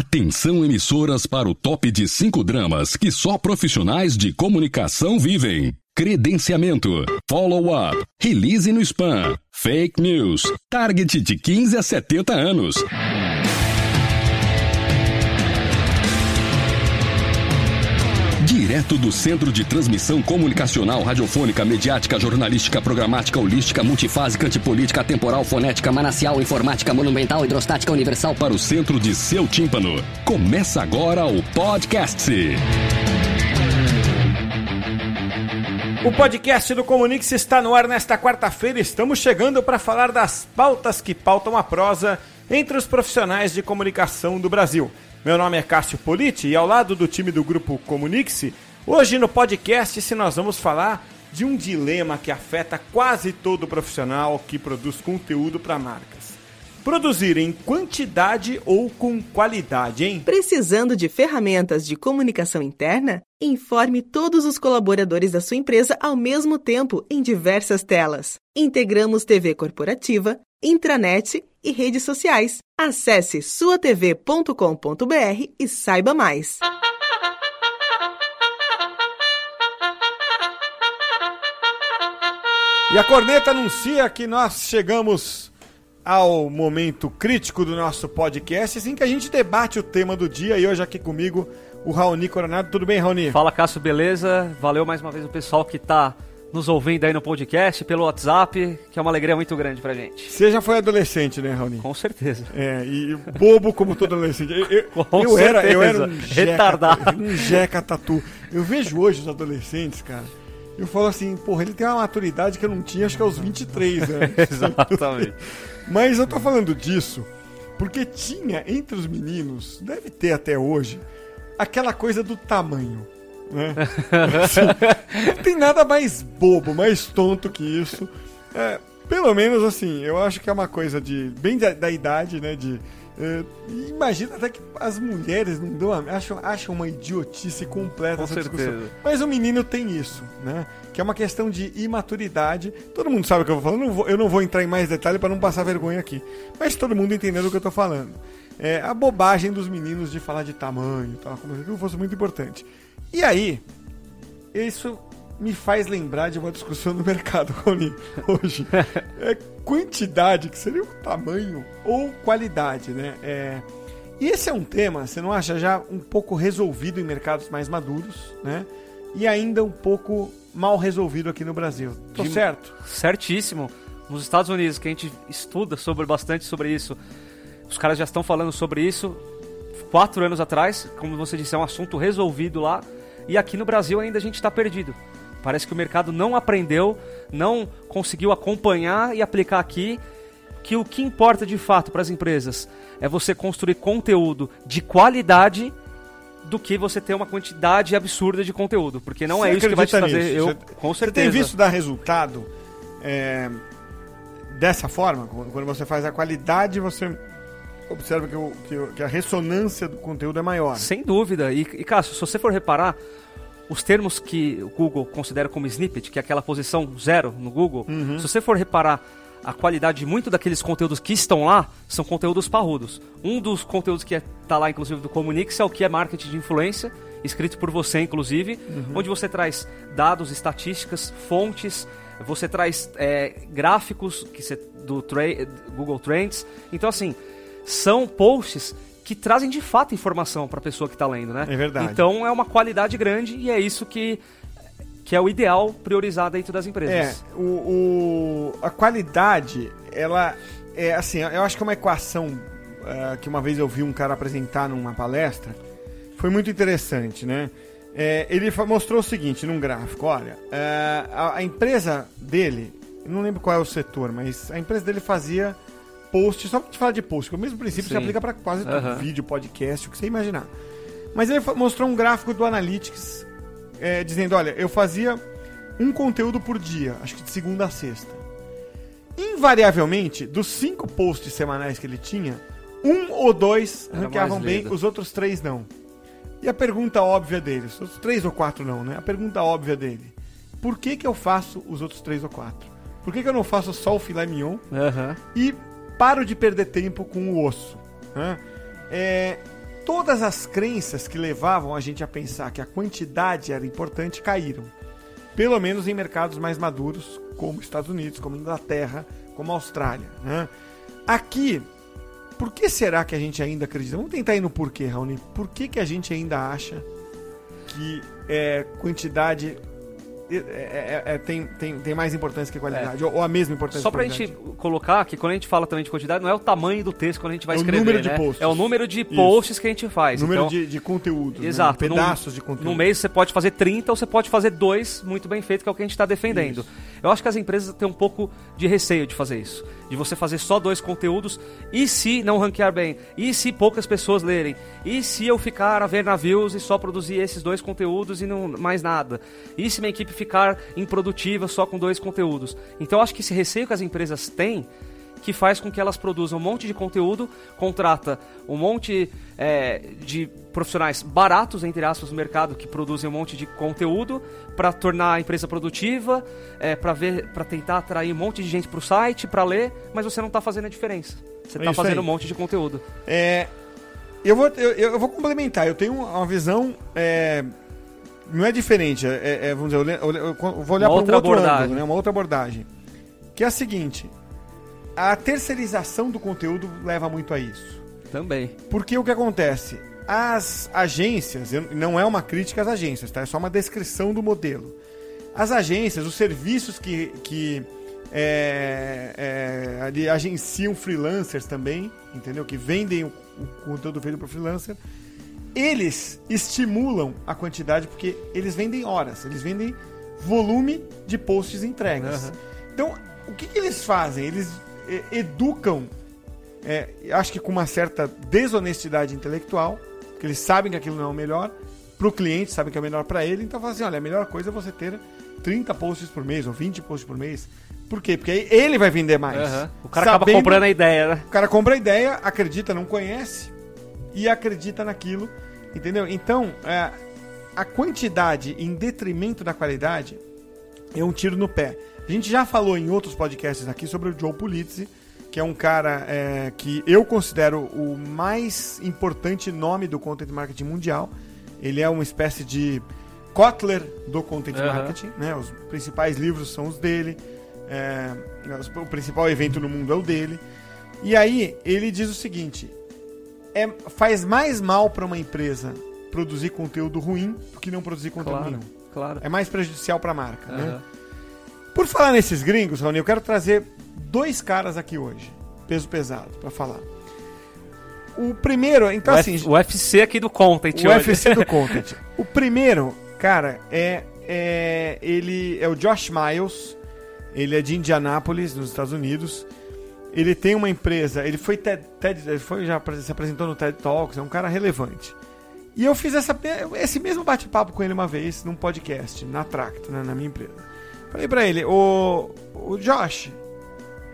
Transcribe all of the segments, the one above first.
Atenção emissoras para o top de cinco dramas que só profissionais de comunicação vivem. Credenciamento, follow-up, release no spam, fake news, target de 15 a 70 anos. Direto do Centro de Transmissão Comunicacional, Radiofônica, Mediática, Jornalística, Programática, Holística, Multifásica, Antipolítica, Temporal, Fonética, Manacial, Informática, Monumental, Hidrostática, Universal para o centro de seu tímpano. Começa agora o podcast. O podcast do Comunix está no ar nesta quarta-feira. Estamos chegando para falar das pautas que pautam a prosa entre os profissionais de comunicação do Brasil. Meu nome é Cássio Politi e ao lado do time do grupo Comunique-se, hoje no podcast se nós vamos falar de um dilema que afeta quase todo profissional que produz conteúdo para marcas. Produzir em quantidade ou com qualidade, hein? Precisando de ferramentas de comunicação interna? Informe todos os colaboradores da sua empresa ao mesmo tempo em diversas telas. Integramos TV corporativa, intranet e redes sociais. Acesse suatv.com.br e saiba mais. E a corneta anuncia que nós chegamos ao momento crítico do nosso podcast, assim que a gente debate o tema do dia. E hoje aqui comigo o Raoni Coronado. Tudo bem, Raoni? Fala, Cássio, beleza? Valeu mais uma vez o pessoal que está nos ouvindo aí no podcast, pelo WhatsApp, que é uma alegria muito grande pra gente. Você já foi adolescente, né, Raoni? Com certeza. É, e bobo como todo adolescente. Eu, eu, era, eu era um jeca, Retardado. um jeca tatu. Eu vejo hoje os adolescentes, cara. Eu falo assim, porra, ele tem uma maturidade que eu não tinha, acho que aos 23 anos. Exatamente. Mas eu tô falando disso porque tinha entre os meninos, deve ter até hoje, aquela coisa do tamanho. Né? Assim, não tem nada mais bobo, mais tonto que isso. É, pelo menos assim, eu acho que é uma coisa de bem da, da idade, né? De é, imagina até que as mulheres não dão acham, acham uma idiotice completa Com essa certeza. discussão. Mas o menino tem isso, né? Que é uma questão de imaturidade. Todo mundo sabe o que eu vou falando. Eu não vou, eu não vou entrar em mais detalhe para não passar vergonha aqui. Mas todo mundo entendendo o que eu tô falando. É a bobagem dos meninos de falar de tamanho, tal, como se aquilo fosse muito importante. E aí, isso me faz lembrar de uma discussão no mercado, Rony, hoje. É quantidade, que seria o tamanho, ou qualidade, né? É, e esse é um tema, você não acha já um pouco resolvido em mercados mais maduros, né? E ainda um pouco mal resolvido aqui no Brasil. Tô De- certo? Certíssimo. Nos Estados Unidos, que a gente estuda sobre, bastante sobre isso, os caras já estão falando sobre isso quatro anos atrás. Como você disse, é um assunto resolvido lá. E aqui no Brasil ainda a gente está perdido. Parece que o mercado não aprendeu, não conseguiu acompanhar e aplicar aqui que o que importa de fato para as empresas é você construir conteúdo de qualidade do que você ter uma quantidade absurda de conteúdo, porque não Você é isso que vai te nisso? Eu, Você- com Você certeza. tem visto dar resultado é, dessa forma? Quando você faz a qualidade, você observa que, o- que que a ressonância do conteúdo é maior. Sem dúvida. E, e Cássio, se você for reparar, os termos que o Google considera como snippet, que é aquela posição zero no Google, Uhum. se você for reparar a qualidade de muito daqueles conteúdos que estão lá, são conteúdos parrudos. Um dos conteúdos que está lá, inclusive, do Comunix é o que é marketing de influência, escrito por você, inclusive, Uhum. onde você traz dados, estatísticas, fontes, você traz é, gráficos que você, do tra- Google Trends. Então, assim, são posts que trazem de fato informação para a pessoa que está lendo, né? É verdade. Então é uma qualidade grande e é isso que, que é o ideal priorizar dentro das É, empresas. o, o- a qualidade, ela é assim, eu acho que é uma equação é, que uma vez eu vi um cara apresentar numa palestra, foi muito interessante, né? É, ele mostrou o seguinte num gráfico, olha, é, a, a empresa dele, não lembro qual é o setor, mas a empresa dele fazia post, só pra gente falar de post, que o mesmo princípio se aplica para quase todo Aham. vídeo, podcast, o que você imaginar. Mas ele mostrou um gráfico do Analytics é, dizendo, olha, eu fazia um conteúdo por dia, acho que de segunda a sexta. Invariavelmente, dos cinco posts semanais que ele tinha, um ou dois Era ranqueavam bem, os outros três não. E a pergunta óbvia deles, os três ou quatro não, né? A pergunta óbvia dele, por que que eu faço os outros três ou quatro? Por que que eu não faço só o filé mignon Aham. e paro de perder tempo com o osso? né? É, todas as crenças que levavam a gente a pensar que a quantidade era importante caíram. Pelo menos em mercados mais maduros, como Estados Unidos, como Inglaterra, como Austrália. Né? Aqui, por que será que a gente ainda acredita? Vamos tentar ir no porquê, Raoni. Por que, que a gente ainda acha que é, quantidade é, é, é, tem, tem, tem mais importância que qualidade, ou, ou, a mesma importância Só pra gente colocar que quando a gente fala também de quantidade, não é o tamanho do texto quando a gente vai é escrever. O número né? de posts. É o número de posts Isso. que a gente faz. Número então, de, de conteúdo. Exato. Né? Pedaços de conteúdo. No mês você pode fazer 30 ou você pode fazer dois muito bem feito, que é o que a gente está defendendo. Isso. Eu acho que as empresas têm um pouco de receio de fazer isso. De você fazer só dois conteúdos. E se não ranquear bem? E se poucas pessoas lerem? E se eu ficar a ver navios e só produzir esses dois conteúdos e não mais nada? E se minha equipe ficar improdutiva só com dois conteúdos? Então eu acho que esse receio que as empresas têm que faz com que elas produzam um monte de conteúdo, contrata um monte é, de profissionais baratos, entre aspas, no mercado, que produzem um monte de conteúdo para tornar a empresa produtiva, é, para tentar atrair um monte de gente para o site, para ler, mas você não está fazendo a diferença. Você está é fazendo aí. um monte de conteúdo. É, eu, vou, eu, eu, vou complementar. Eu tenho uma visão é, não é diferente. É, é, vamos dizer, eu, eu, eu vou olhar para um outro abordagem. ângulo, né, uma outra abordagem. Que é a seguinte: a terceirização do conteúdo leva muito a isso. Também. Porque o que acontece? As agências, não é uma crítica às agências, tá? É só uma descrição do modelo. As agências, os serviços que, que é, é, ali agenciam freelancers também, entendeu? Que vendem o, o conteúdo feito para freelancer, eles estimulam a quantidade porque eles vendem horas, eles vendem volume de posts entregues. Uhum. Então, o que, que eles fazem? Eles educam, é, acho que com uma certa desonestidade intelectual, porque eles sabem que aquilo não é o melhor, para o cliente, sabem que é o melhor para ele, então fala assim, olha, a melhor coisa é você ter 30 posts por mês ou 20 posts por mês. Por quê? Porque aí ele vai vender mais. Uhum. O cara Sabendo, acaba comprando a ideia, né? O cara compra a ideia, acredita, não conhece e acredita naquilo, entendeu? Então, é, a quantidade em detrimento da qualidade é um tiro no pé. A gente já falou em outros podcasts aqui sobre o Joe Pulizzi, que é um cara é, que eu considero o mais importante nome do content marketing mundial. Ele é uma espécie de Kotler do content uhum. marketing, né? Os principais livros são os dele, é, o principal evento no mundo é o dele. E aí ele diz o seguinte: é, faz mais mal para uma empresa produzir conteúdo ruim do que não produzir conteúdo claro, nenhum. Claro. É mais prejudicial para a marca, uhum. né? Por falar nesses gringos, Rony, eu quero trazer dois caras aqui hoje, peso pesado, para falar. O primeiro, então o assim. o UFC aqui do Content, O UFC do Content. O primeiro, cara, é, é. Ele é o Josh Miles. Ele é de Indianápolis, nos Estados Unidos. Ele tem uma empresa. Ele foi TED, TED ele foi já se apresentou no TED Talks. É um cara relevante. E eu fiz essa, esse mesmo bate-papo com ele uma vez num podcast, na Tracto, né, na minha empresa. Falei pra ele, o, o Josh,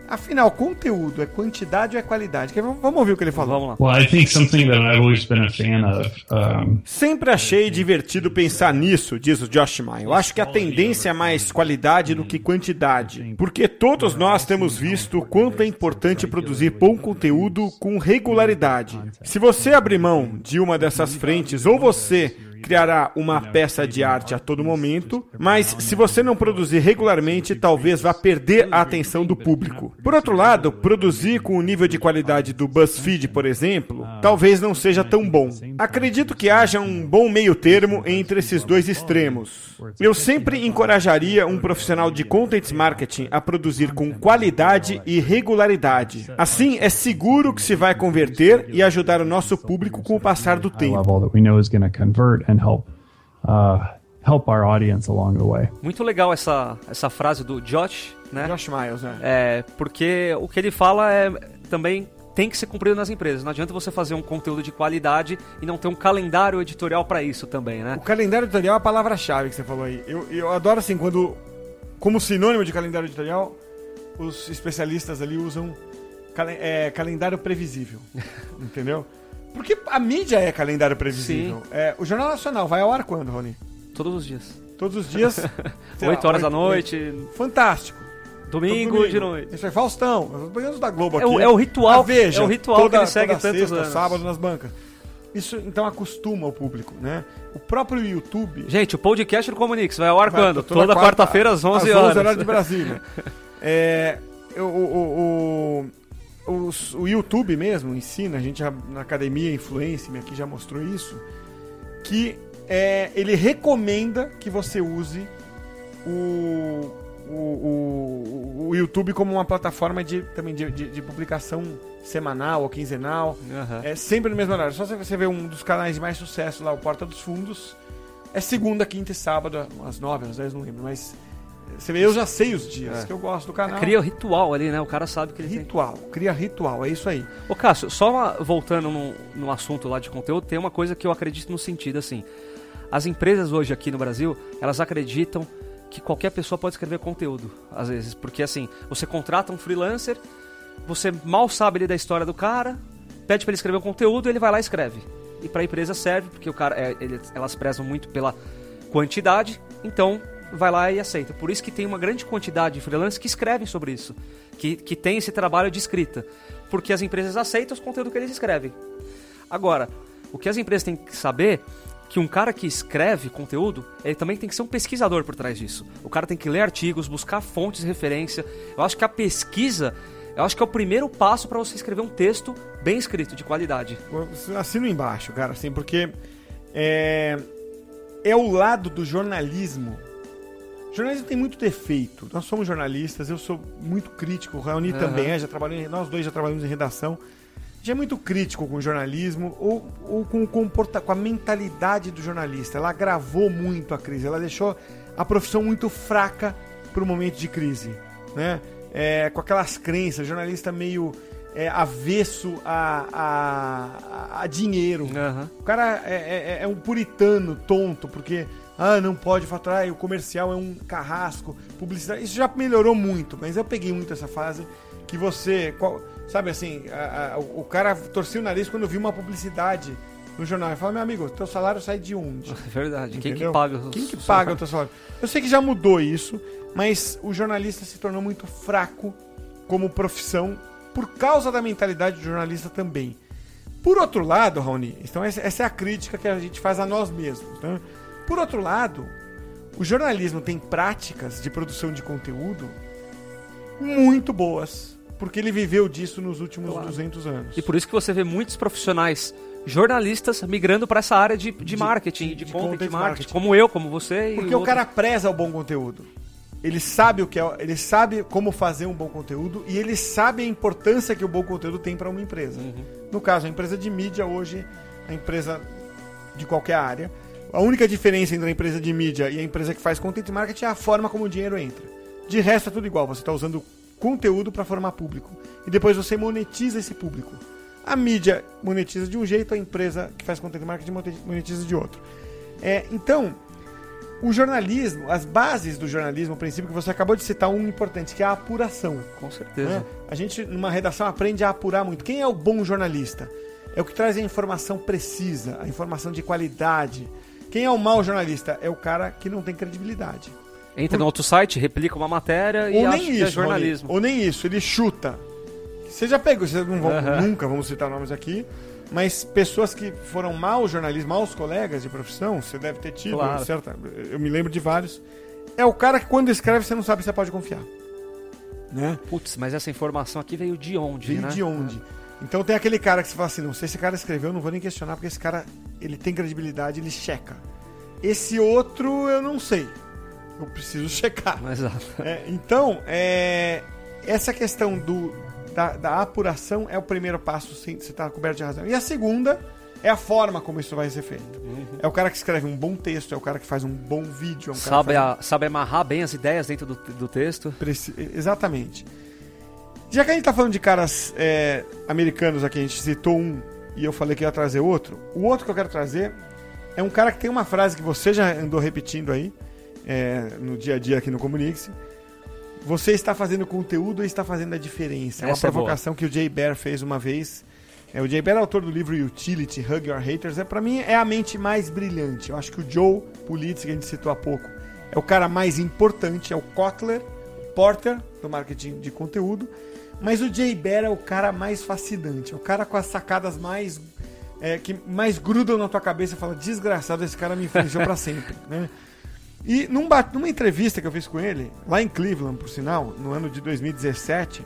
afinal, conteúdo é quantidade ou é qualidade? Vamos ouvir o que ele falou. Vamos lá. Well, I think something that I've always been a fan of. Um... Sempre achei divertido pensar nisso, diz o Josh Meyer. Eu acho que a tendência é mais qualidade do que quantidade, porque todos nós temos visto o quanto é importante produzir bom conteúdo com regularidade. Se você abrir mão de uma dessas frentes ou você criará uma peça de arte a todo momento, mas se você não produzir regularmente, talvez vá perder a atenção do público. Por outro lado, produzir com o nível de qualidade do BuzzFeed, por exemplo, talvez não seja tão bom. Acredito que haja um bom meio termo entre esses dois extremos. Eu sempre encorajaria um profissional de content marketing a produzir com qualidade e regularidade. Assim, é seguro que se vai converter e ajudar o nosso público com o passar do tempo and help uh, help our audience along the way. Muito legal essa, essa frase do Josh, né? Josh Miles, né? É, porque o que ele fala é também tem que ser cumprido nas empresas. Não adianta você fazer um conteúdo de qualidade e não ter um calendário editorial para isso também, né? O calendário editorial é a palavra-chave que você falou aí. Eu, eu adoro assim quando, como sinônimo de calendário editorial, os especialistas ali usam é, calendário previsível, entendeu? Porque a mídia é calendário previsível. É, o Jornal Nacional vai ao ar quando, Rony? Todos os dias. Todos os dias. 8 horas da noite. Fantástico. Domingo, domingo, de noite. Isso é Faustão. Os da Globo aqui. É o, é o ritual. A Veja. É o ritual toda, que ele segue toda tantos sexta, anos. sábado nas bancas. isso então acostuma o público, né? O próprio YouTube. Gente, o podcast do Comunix vai ao ar Vai, quando? toda Toda, quarta- quarta-feira às 11 às horas. horas de Brasília. é, o, o, o, os- o YouTube mesmo ensina, a gente já, na academia Influence aqui já mostrou isso, que é, ele recomenda que você use o, o, o, o YouTube como uma plataforma de, também de, de, de publicação semanal ou quinzenal. Aham. É sempre no mesmo horário. Só se você ver um dos canais de mais sucesso lá, o Porta dos Fundos, é segunda, quinta e sábado, às nove, às dez, não lembro, mas você vê, eu já sei os dias É. que eu gosto do canal. Cria o ritual ali, né? O cara sabe que ele tem. ritual, cria ritual, é isso aí. Ô Cássio, só uma- voltando no, no assunto lá de conteúdo, tem uma coisa que eu acredito no sentido assim. As empresas hoje aqui no Brasil, elas acreditam que qualquer pessoa pode escrever conteúdo, às vezes. Porque assim, você contrata um freelancer, você mal sabe ali da história do cara, pede pra ele escrever um conteúdo, ele vai lá e escreve. E pra empresa serve, porque o cara, é, ele- elas prezam muito pela quantidade, então vai lá e aceita. Por isso que tem uma grande quantidade de freelancers que escrevem sobre isso, que, que tem esse trabalho de escrita, porque as empresas aceitam os conteúdos que eles escrevem. Agora, o que as empresas têm que saber que um cara que escreve conteúdo, ele também tem que ser um pesquisador por trás disso. O cara tem que ler artigos, buscar fontes de referência. Eu acho que a pesquisa, eu acho que é o primeiro passo para você escrever um texto bem escrito, de qualidade. Assino embaixo, cara, assim, porque é, é o lado do jornalismo. Jornalismo tem muito defeito. Nós somos jornalistas, eu sou muito crítico, o Raoni Aham. também é, já trabalhou nós dois já trabalhamos em redação. Gente é muito crítico com o jornalismo ou, ou com, o comporta, com a mentalidade do jornalista. Ela agravou muito a crise, ela deixou a profissão muito fraca para o momento de crise. Né? É, com aquelas crenças, jornalista meio é, avesso a, a, a dinheiro. Aham. O cara é, é- é um puritano tonto, porque ah, não pode faturar, o comercial é um carrasco, publicidade. Isso já melhorou muito, mas eu peguei muito essa fase que você. qual- sabe assim, a- a- o o cara torcia o nariz quando viu uma publicidade no jornal. Ele fala, meu amigo, teu salário sai de onde? É verdade. Quem que Entendeu? paga? os- Quem que paga o teu salário? Eu sei que já mudou isso, mas o jornalista se tornou muito fraco como profissão por causa da mentalidade do jornalista também. Por outro lado, Raoni, então essa essa é a crítica que a gente faz a nós mesmos. Né? Por outro lado, o jornalismo tem práticas de produção de conteúdo muito boas, porque ele viveu disso nos últimos Claro. 200 anos. E por isso que você vê muitos profissionais jornalistas migrando para essa área de, de, De- marketing, de, de content, content marketing, marketing. como eu, como você. Porque o outro- cara preza o bom conteúdo. Ele sabe o que é, ele sabe como fazer um bom conteúdo e ele sabe a importância que o bom conteúdo tem para uma empresa. Uhum. No caso, a empresa de mídia hoje, a empresa de qualquer área, a única diferença entre a empresa de mídia e a empresa que faz content marketing é a forma como o dinheiro entra. De resto é tudo igual, você está usando conteúdo para formar público e depois você monetiza esse público. A mídia monetiza de um jeito, a empresa que faz content marketing monetiza de outro. É, então, o jornalismo, as bases do jornalismo, o princípio que você acabou de citar, um importante, que é a apuração. Com certeza. né? A gente, numa redação, aprende a apurar muito. Quem é o bom jornalista? É o que traz a informação precisa, a informação de qualidade. Quem é o mau jornalista? É o cara que não tem credibilidade. Entra no outro site, replica uma matéria e Ou acha nem que isso, é jornalismo. Ou nem isso, ele chuta. Você já pegou, vocês não vão, Aham. nunca vamos citar nomes aqui, mas pessoas que foram maus jornalistas, maus colegas de profissão, você deve ter tido, Claro. certo? Eu me lembro de vários. É o cara que quando escreve você não sabe se você pode confiar. Né? Putz, mas essa informação aqui veio de onde, Veio né? de onde? Então tem aquele cara que você fala assim, não sei se esse cara escreveu, eu não vou nem questionar, porque esse cara, ele tem credibilidade, ele checa. Esse outro, eu não sei. Eu preciso checar. Exato. É, então, é, essa questão do, da, da apuração é o primeiro passo, sim, você está coberto de razão. E a segunda é a forma como isso vai ser feito. É o cara que escreve um bom texto, é o cara que faz um bom vídeo. É um Sabe, faz a- sabe amarrar bem as ideias dentro do, do texto. Preci- Exatamente. Já que a gente tá falando de caras é, americanos aqui, a gente citou um e eu falei que ia trazer outro. O outro que eu quero trazer é um cara que tem uma frase que você já andou repetindo aí é, no dia a dia aqui no Comunix. Você está fazendo conteúdo ou está fazendo a diferença? É uma Essa é provocação que o Jay Bear fez uma vez. É, o Jay Bear é autor do livro Utility, Hug Your Haters. É, para mim é a mente mais brilhante. Eu acho que o Joe Pulitzer, que a gente citou há pouco, é o cara mais importante, é o Kotler, Porter, do marketing de conteúdo. Mas o Jay Bear é o cara mais fascinante, é o cara com as sacadas mais é, que mais grudam na tua cabeça e fala, desgraçado, esse cara me influenciou pra sempre, né? E num, numa entrevista que eu fiz com ele, lá em Cleveland, por sinal, no ano de 2017,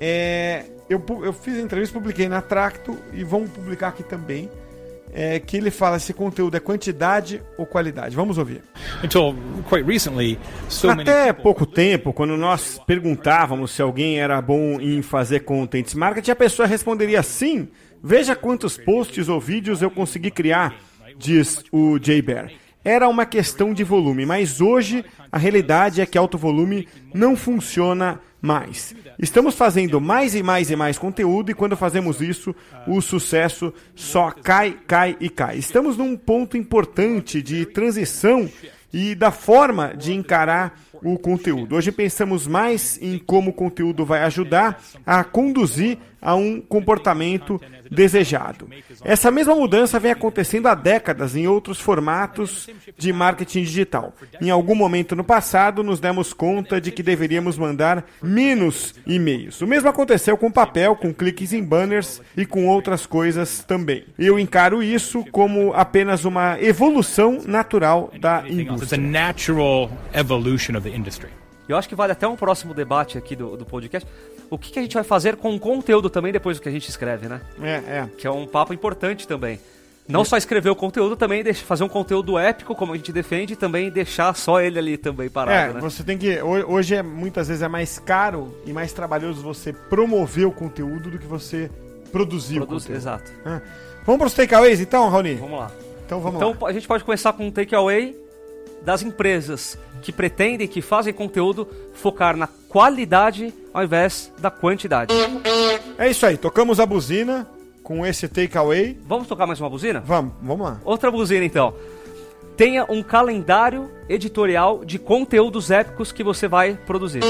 é, eu, eu fiz a entrevista, publiquei na Tracto e vamos publicar aqui também, é, que ele fala se conteúdo é quantidade ou qualidade. Vamos ouvir. Many Até pouco tempo, quando nós perguntávamos se alguém era bom em fazer content marketing, a pessoa responderia sim. Veja quantos posts ou vídeos eu consegui criar, diz o Jay Bear. Era uma questão de volume, mas hoje a realidade é que alto volume não funciona mais. Estamos fazendo mais e mais e mais conteúdo e quando fazemos isso, o sucesso só cai, cai e cai. Estamos num ponto importante de transição e da forma de encarar o conteúdo. Hoje pensamos mais em como o conteúdo vai ajudar a conduzir a um comportamento desejado. Essa mesma mudança vem acontecendo há décadas em outros formatos de marketing digital. Em algum momento no passado, nos demos conta de que deveríamos mandar menos e-mails. O mesmo aconteceu com papel, com cliques em banners e com outras coisas também. Eu encaro isso como apenas uma evolução natural da anything else. It's a indústria. natural evolution of the industry. Eu acho que vale até um próximo debate aqui do, do podcast. O que, que a gente vai fazer com o conteúdo também depois do que a gente escreve, né? É, é. Que é um papo importante também. Não só escrever o conteúdo, também fazer um conteúdo épico, como a gente defende, e também deixar só ele ali também É, parado, né? você tem que. ho- Hoje é muitas vezes é mais caro e mais trabalhoso você promover o conteúdo do que você produzir Produz- o conteúdo. Exato. Ah. Vamos para os takeaways então, Raoni? Vamos lá. Então vamos então lá. a gente pode começar com um takeaway das empresas que pretendem, que fazem conteúdo, focar na qualidade ao invés da quantidade. É isso aí, tocamos a buzina com esse takeaway. Vamos tocar mais uma buzina? Vamos, vamos lá. Outra buzina então. Tenha um calendário editorial de conteúdos épicos que você vai produzir.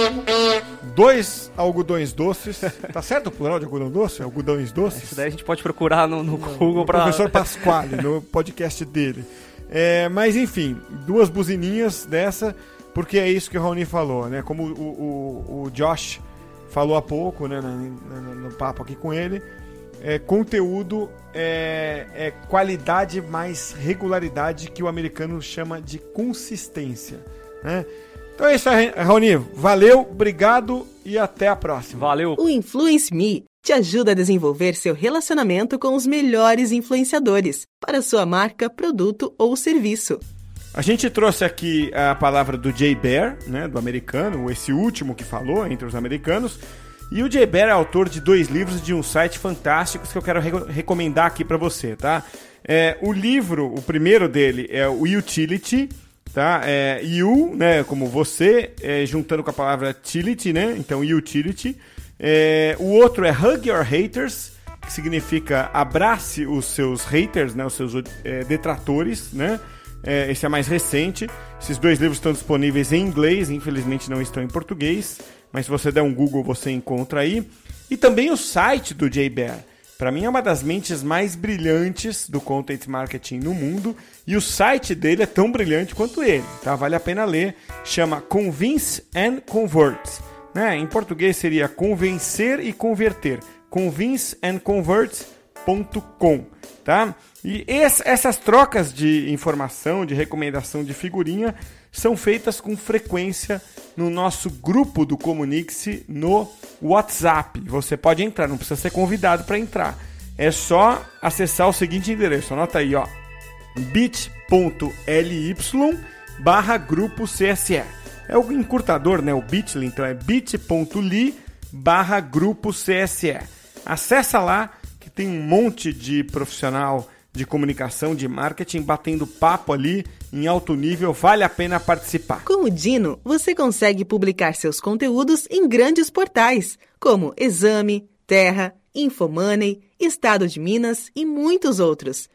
Dois algodões doces. tá certo o plural de algodão doce? Algodões doces? Isso daí a gente pode procurar no, no Google o pra. professor Pasquale, no podcast dele. É, mas enfim, duas buzininhas dessa, porque é isso que o Raoni falou, né? Como o, o, o Josh falou há pouco, né, na- na- no papo aqui com ele, é, conteúdo é, é qualidade mais regularidade que o americano chama de consistência, né? Então é isso aí, Raoni. Valeu, obrigado e até a próxima. Valeu. O Influence Me te ajuda a desenvolver seu relacionamento com os melhores influenciadores para sua marca, produto ou serviço. A gente trouxe aqui a palavra do Jay Bear, né, do americano, esse último que falou entre os americanos. E o Jay Bear é autor de dois livros de um site fantásticos que eu quero re- recomendar aqui para você, tá? É, o livro, o primeiro dele é o Utility, tá? É you, né, como você, é, juntando com a palavra utility, né? Então utility. É, o outro é Hug Your Haters, que significa abrace os seus haters, né, os seus é, detratores, né? É, esse é mais recente. Esses dois livros estão disponíveis em inglês, infelizmente não estão em português, mas se você der um Google você encontra aí. E também o site do Jay Bear. Para mim é uma das mentes mais brilhantes do content marketing no mundo e o site dele é tão brilhante quanto ele, tá? Vale a pena ler. Chama Convince and Convert. Né? Em português seria convencer e converter. convinceandconvert.com, tá? E es- essas trocas de informação, de recomendação de figurinha são feitas com frequência no nosso grupo do Comunique-se no WhatsApp. Você pode entrar, não precisa ser convidado para entrar. É só acessar o seguinte endereço, anota aí, ó bit.ly barra grupo CSE. É o encurtador, né? O bit.ly, então é bit.ly barra grupo CSE. Acessa lá que tem um monte de profissional de comunicação, de marketing, batendo papo ali em alto nível. Vale a pena participar. Com o Dino, você consegue publicar seus conteúdos em grandes portais, como Exame, Terra, Infomoney, Estado de Minas e muitos outros.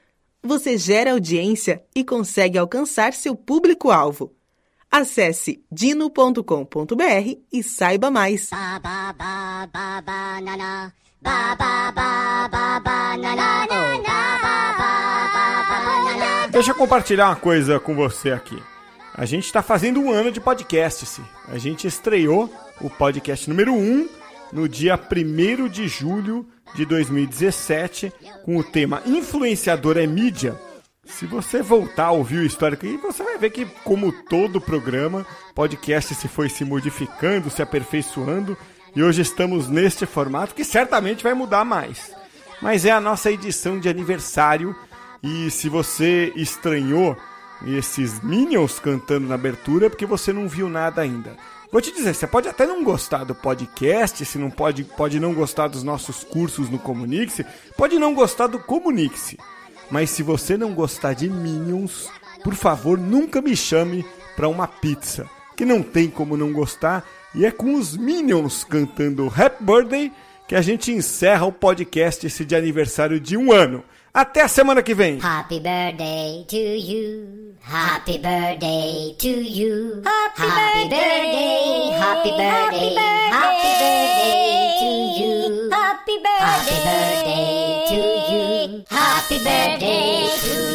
Você gera audiência e consegue alcançar seu público-alvo. Acesse dino.com.br e saiba mais. Deixa eu compartilhar uma coisa com você aqui. A gente está fazendo um ano de podcast. -se. A gente estreou o podcast número 1 um no dia 1 de julho de 2017, com o tema Influenciador é Mídia. Se você voltar a ouvir o histórico aí, você vai ver que, como todo programa, podcast se foi se modificando, se aperfeiçoando, e hoje estamos neste formato que certamente vai mudar mais. Mas é a nossa edição de aniversário, e se você estranhou esses Minions cantando na abertura, é porque você não viu nada ainda. Vou te dizer, você pode até não gostar do podcast, se não pode, pode não gostar dos nossos cursos no Comunique-se, pode não gostar do Comunique-se. Mas se você não gostar de Minions, por favor, nunca me chame para uma pizza, que não tem como não gostar, e é com os Minions cantando Happy Birthday que a gente encerra o podcast esse de aniversário de um ano. Até a semana que vem! Happy birthday to you. Happy birthday to you. Happy, birthday. Happy birthday. Happy birthday Happy birthday to